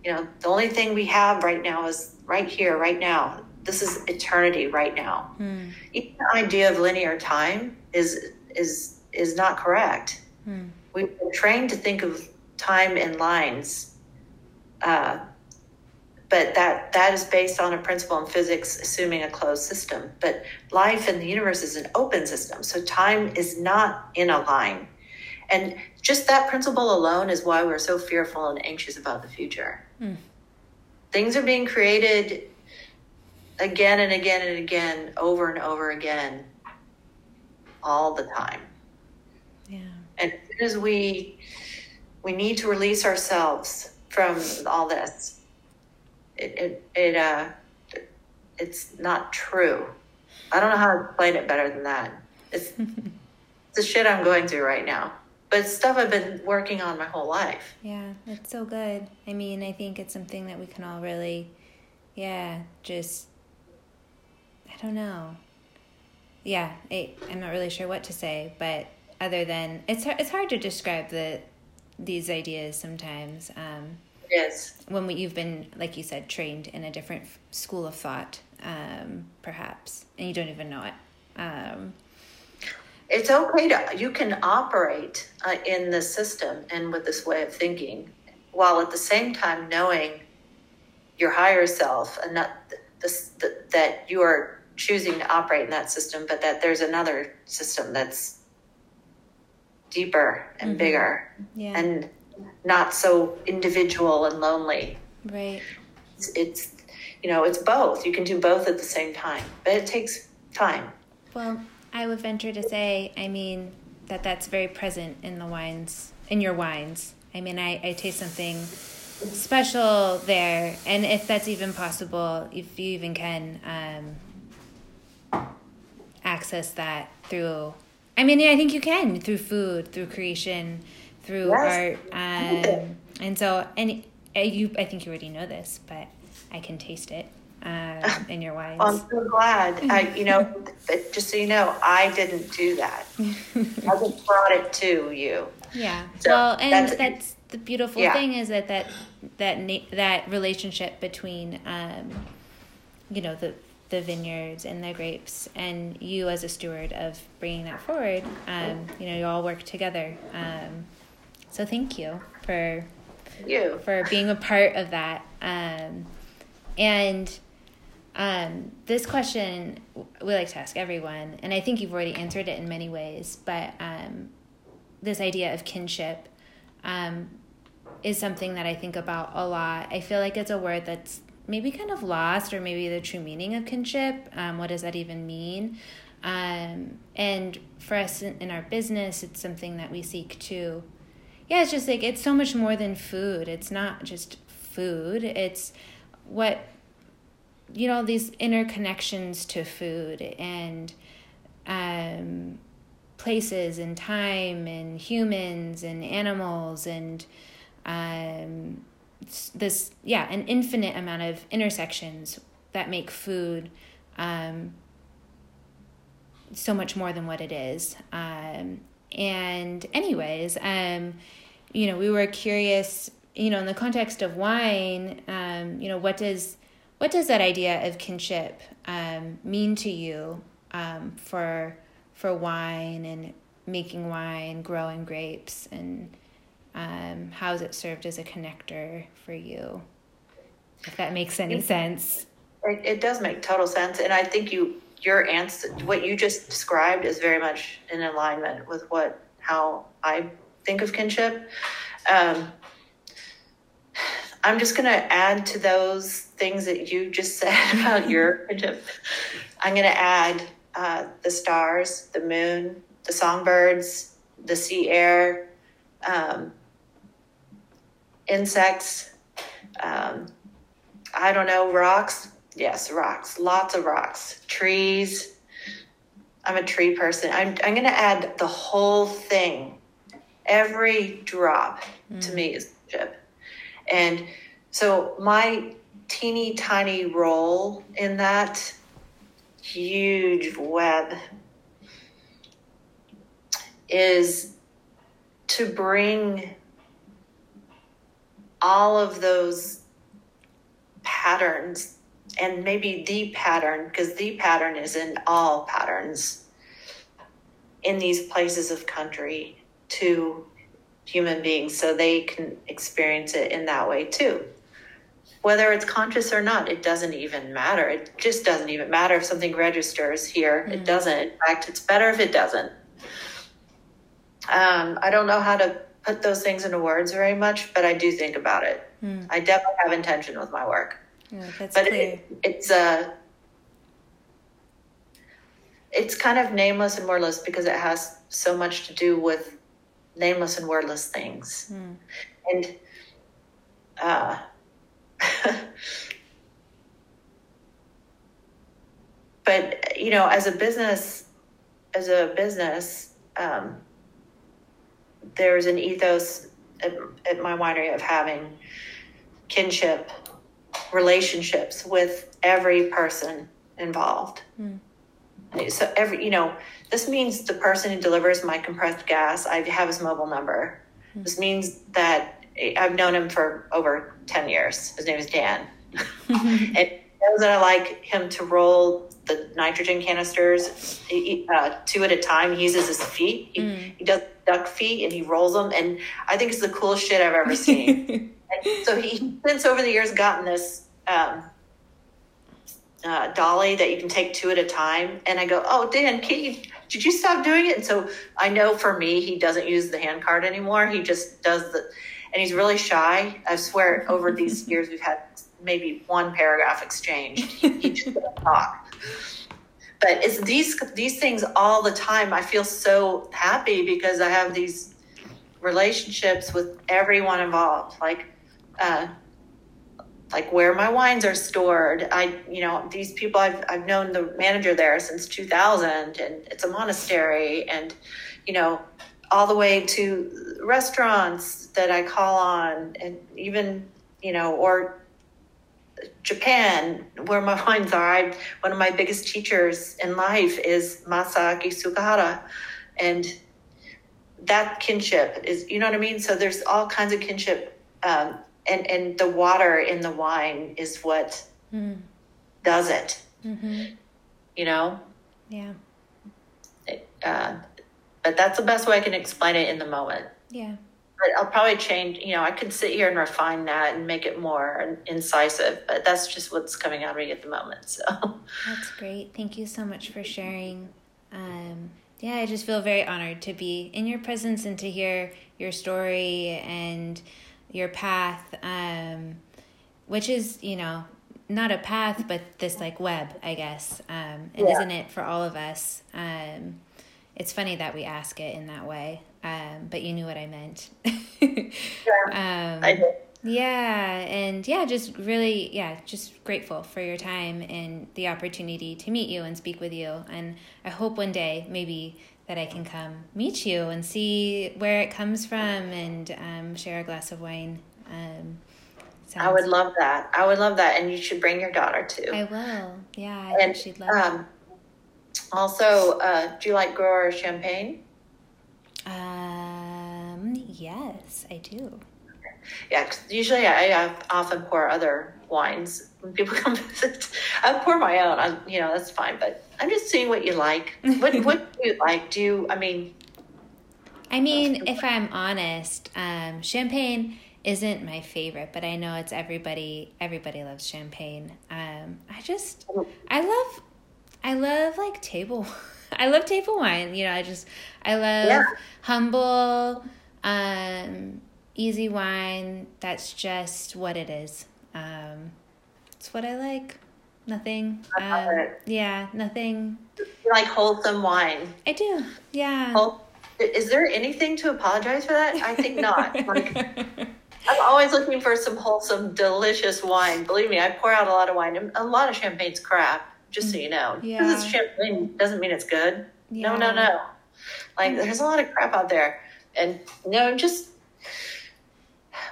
S2: you know, the only thing we have right now is right here, right now. This is eternity right now. Mm. Even the idea of linear time is is is not correct. Mm. We've been trained to think of time in lines, uh, but that that is based on a principle in physics, assuming a closed system. But life in the universe is an open system, so time is not in a line. And just that principle alone is why we're so fearful and anxious about the future. Mm. Things are being created again and again and again, over and over again, all the time. As we we need to release ourselves from all this, it it, it uh it's not true. I don't know how to explain it better than that. It's, it's the shit I'm going through right now but it's stuff I've been working on my whole life.
S1: Yeah, it's so good. I mean, I think it's something that we can all really, yeah, just, I don't know. Yeah, I, I'm not really sure what to say, but other than it's it's hard to describe the these ideas sometimes. Um,
S2: yes.
S1: When we, you've been, like you said, trained in a different school of thought, um, perhaps, and you don't even know it. Um,
S2: it's okay to you can operate uh, in this system and with this way of thinking while at the same time knowing your higher self and not this, the, that you are choosing to operate in that system but that there's another system that's deeper and
S1: Mm-hmm.
S2: bigger
S1: Yeah.
S2: and not so individual and lonely.
S1: right.
S2: It's, it's, you know, it's both. You can do both at the same time, but it takes time.
S1: Well, I would venture to say, I mean, that that's very present in the wines, in your wines. I mean, I, I taste something special there. And if that's even possible, if you even can um, access that through, I mean, yeah, I think you can through food, through creation, through
S2: Yes.
S1: art. Um, and so, and uh, you, I think you already know this, but I can taste it um, in your wines.
S2: I'm so glad. I, you know, but just so you know, I didn't do that. I just brought it to you.
S1: Yeah.
S2: So
S1: well, and
S2: that's-
S1: that's, the beautiful
S2: Yeah.
S1: thing is that that that na- that relationship between um, you know the the vineyards and the grapes and you as a steward of bringing that forward. Um, you know, you all work together. Um, so thank you for
S2: You.
S1: for being a part of that. Um, and um, this question we like to ask everyone, and I think you've already answered it in many ways, but um, this idea of kinship um, is something that I think about a lot. I feel like it's a word that's maybe kind of lost, or maybe the true meaning of kinship. Um, what does that even mean? Um, and for us in, in our business, it's something that we seek to yeah it's just like it's so much more than food it's not just food it's what you know these interconnections to food and um places and time and humans and animals and um this yeah an infinite amount of intersections that make food um so much more than what it is. Um, and anyways, um, you know, we were curious, you know, in the context of wine, um, you know, what does what does that idea of kinship um, mean to you um, for for wine and making wine, growing grapes, and um, how has it served as a connector for you? If that makes any sense.
S2: It, it does make total sense, and I think you your answer, what you just described, is very much in alignment with what how I think of kinship. Um, I'm just going to add to those things that you just said about your kinship. I'm going to add uh, the stars, the moon, the songbirds, the sea air, um, insects. Um, I don't know, rocks. Yes, rocks. Lots of rocks. Trees. I'm a tree person. I'm, I'm going to add the whole thing. Every drop to me is kinship. And so my teeny tiny role in that huge web is to bring all of those patterns and maybe the pattern because the pattern is in all patterns in these places of country to human beings so they can experience it in that way too. Whether it's conscious or not it doesn't even matter. It just doesn't even matter if something registers here. It doesn't. In fact it's better if it doesn't. Um, i don't know how to put those things into words very much but i do think about it. I definitely have intention with my work.
S1: Yeah, that's
S2: but
S1: clear.
S2: it, it's uh it's kind of nameless and wordless because it has so much to do with nameless and wordless things. And uh but you know as a business as a business um there's an ethos at, at my winery of having kinship relationships with every person involved. Hmm. So every you know, this means the person who delivers my compressed gas, I have his mobile number. Hmm. This means that I've known him for over ten years. His name is Dan, and knows that I like him to roll the nitrogen canisters uh, two at a time. He uses his feet. He, he does duck feet and he rolls them, and I think it's the coolest shit I've ever seen. And so he since over the years gotten this um, uh, dolly that you can take two at a time. And I go, oh, Dan, can you, did you stop doing it? And so I know for me, he doesn't use the hand card anymore. He just does the, and he's really shy. I swear over these years, we've had maybe one paragraph exchanged. He, he just doesn't talk. But it's these these things all the time. I feel so happy because I have these relationships with everyone involved. Like uh, like where my wines are stored. I, you know, these people I've, I've known the manager there since 2000 and it's a monastery and, you know, all the way to restaurants that I call on and even, you know, or Japan, where my wines are. I, one of my biggest teachers in life is Masaaki Sugahara. And that kinship is, you know what I mean? So there's all kinds of kinship um, and and the water in the wine is what mm. does it. Mm-hmm. You know.
S1: Yeah.
S2: It, uh, but that's the best way I can explain it in the moment.
S1: Yeah.
S2: But I'll probably change. You know, I could sit here and refine that and make it more incisive. But that's just what's coming out of me at the moment. So.
S1: That's great. Thank you so much for sharing. Um, yeah, I just feel very honored to be in your presence and to hear your story and your path, um, which is, you know, not a path, but this like web, I guess. Um, and yeah. isn't it for all of us? Um, it's funny that we ask it in that way, um, but you knew what I meant. yeah, um, I did. Yeah, and yeah, just really, yeah, just grateful for your time and the opportunity to meet you and speak with you. And I hope one day, maybe that I can come meet you and see where it comes from and um, share a glass of wine. Um,
S2: I would love that. I would love that, and you should bring your daughter too.
S1: I will. Yeah, I and, she'd love. Um,
S2: also, uh, do you like grower champagne?
S1: Um, yes, I do.
S2: Yeah, usually I, I often pour other wines when people come visit. I pour my own. I, you know, that's fine. But I'm just seeing what you like. What what do you like? Do you? I mean.
S1: I mean, if I'm honest, um, champagne isn't my favorite, but I know it's everybody. Everybody loves champagne. Um, I just, I love, I love like table. I love table wine. You know, I just, I love yeah. humble, um, easy wine. That's just what it is. Um, it's what I like. Nothing. Um, yeah, nothing.
S2: You like wholesome wine.
S1: I do. Yeah.
S2: Well, is there anything to apologize for that? I think not. like, I'm always looking for some wholesome, delicious wine. Believe me, I pour out a lot of wine. A lot of champagne's crap, just so mm, you know. Yeah. Because it's champagne doesn't mean it's good. Yeah. No, no, no. Like, mm. there's a lot of crap out there. And no, just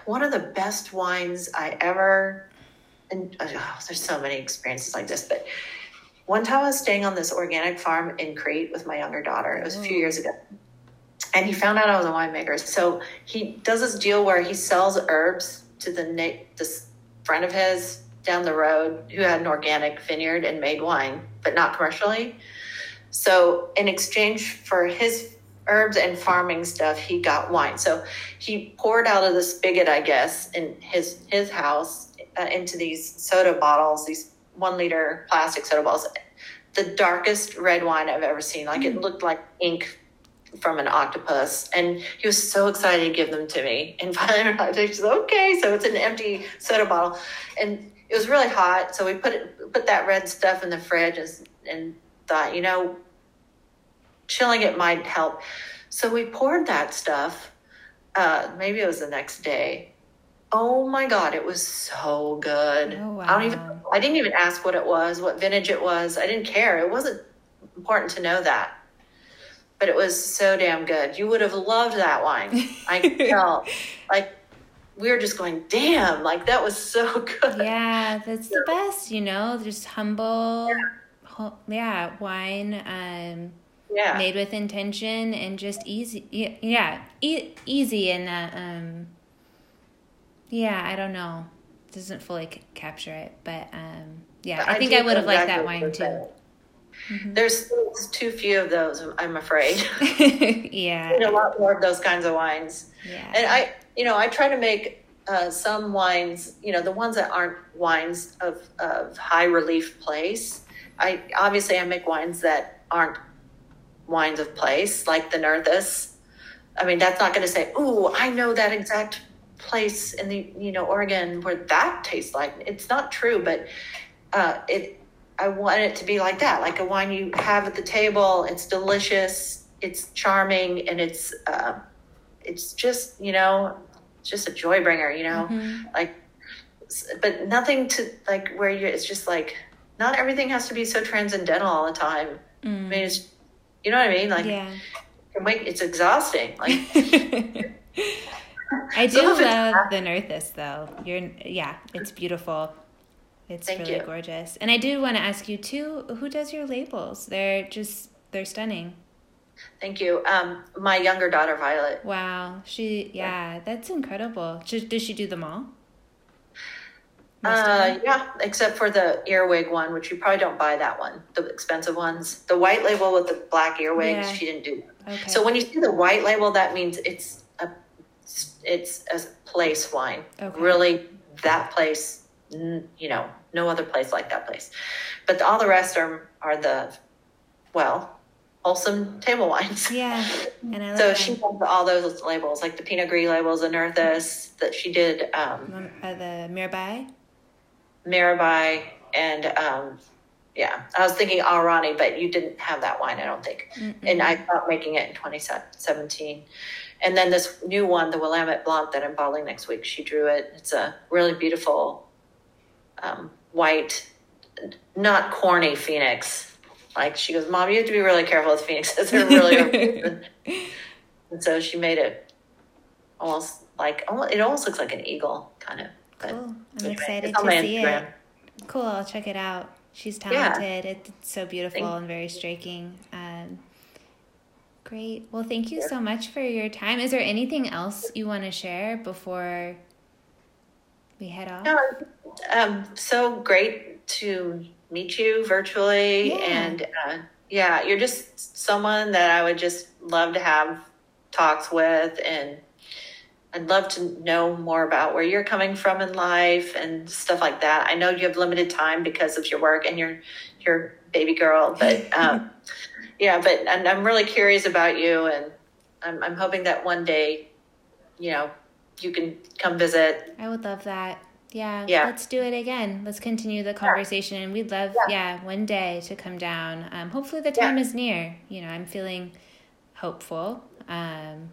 S2: one of the best wines I ever and oh, there's so many experiences like this, but one time I was staying on this organic farm in Crete with my younger daughter. It was a few mm. years ago. And he found out I was a winemaker. So he does this deal where he sells herbs to the this friend of his down the road who had an organic vineyard and made wine, but not commercially. So in exchange for his herbs and farming stuff, he got wine. So he poured out of the spigot, I guess, in his his house uh, into these soda bottles, these one liter plastic soda bottles. The darkest red wine I've ever seen. Like it mm. looked like ink from an octopus. And he was so excited to give them to me. And finally, I said, okay, so it's an empty soda bottle. And it was really hot. So we put it, put that red stuff in the fridge and, and thought, you know, chilling it might help. So we poured that stuff. Uh, maybe it was the next day Oh my god, it was so good. Oh, wow. I don't even I didn't even ask what it was, what vintage it was. I didn't care. It wasn't important to know that. But it was so damn good. You would have loved that wine. I felt like we were just going, damn, like that was so good.
S1: Yeah, that's the best, you know, just humble yeah, yeah wine um yeah. made with intention and just easy yeah, e- easy and uh, um yeah, I don't know. Doesn't fully c- capture it, but um, yeah, I, I think I would have liked that wine too.
S2: Mm-hmm. There's, too few of those, I'm afraid.
S1: yeah,
S2: a lot more of those kinds of wines. Yeah, and I, you know, I try to make uh, some wines, you know, the ones that aren't wines of, of high relief place. I obviously I make wines that aren't wines of place, like the Nerthus. I mean, that's not going to say, "Ooh, I know that exact place in the you know Oregon where that tastes like." It's not true, but uh, it. I want it to be like that, like a wine you have at the table. It's delicious, it's charming, and it's uh, it's just you know just a joy bringer, you know, mm-hmm. like. But nothing to like where you. It's just like not everything has to be so transcendental all the time. Mm. I mean, it's you know what I mean? Like, yeah. it's exhausting. Like,
S1: I do love the Nerthus though. You're, yeah, it's beautiful. It's Thank really you. gorgeous. And I do want to ask you too, who does your labels? They're just, they're stunning.
S2: Thank you. Um, my younger daughter, Violet.
S1: Wow. She, yeah, that's incredible. Does she do them all?
S2: Uh, yeah, except for the earwig one, which you probably don't buy that one, the expensive ones. The white label with the black earwigs, yeah. she didn't do. Okay. So when you see the white label, that means it's a it's a place wine. Okay. Really, that place, you know, no other place like that place. But all the rest are are the well wholesome table wines.
S1: Yeah,
S2: and I so she does all those labels, like the Pinot Gris labels, the Nerthus that she did. Um,
S1: uh, the Mirabai.
S2: Mirabai, and um, yeah, I was thinking Aharani, but you didn't have that wine, I don't think. Mm-mm. And I stopped making it in 2017. And then this new one, the Willamette Blanc that I'm bottling next week, she drew it. It's a really beautiful um, white, not corny phoenix. Like she goes, Mom, you have to be really careful with phoenixes. They're really. and so she made it almost like almost, it almost looks like an eagle, kind of.
S1: Cool. I'm excited to see Instagram. it. Cool. I'll check it out. She's talented. Yeah. It's so beautiful thank and very striking. Um, great. Well, thank you so much for your time. Is there anything else you want to share before we head off?
S2: No, um, so great to meet you virtually. Yeah. And uh, yeah, you're just someone that I would just love to have talks with and I'd love to know more about where you're coming from in life and stuff like that. I know you have limited time because of your work and your your baby girl, but um, yeah, but and I'm really curious about you, and I'm, I'm hoping that one day, you know, you can come visit.
S1: I would love that. Yeah, yeah. Let's do it again. Let's continue the conversation, and we'd love, yeah. yeah, one day to come down. Um, hopefully, the time yeah. is near. You know, I'm feeling hopeful. Um,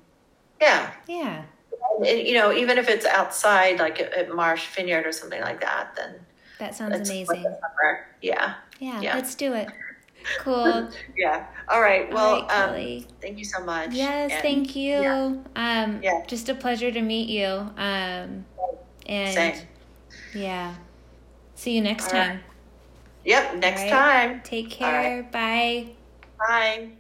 S2: yeah.
S1: Yeah And,
S2: you know, even if it's outside, like at Maresh Vineyard or something like that, then
S1: that sounds amazing.
S2: Yeah.
S1: yeah. yeah. let's do it. Cool.
S2: yeah. All right. Well, All right, um, thank you so much.
S1: Yes, and, thank you. Yeah. Um, yeah. Just a pleasure to meet you. Um, and Same. Yeah. See you next All time. Right.
S2: Yep. Next right. time.
S1: Take care. Bye.
S2: Bye.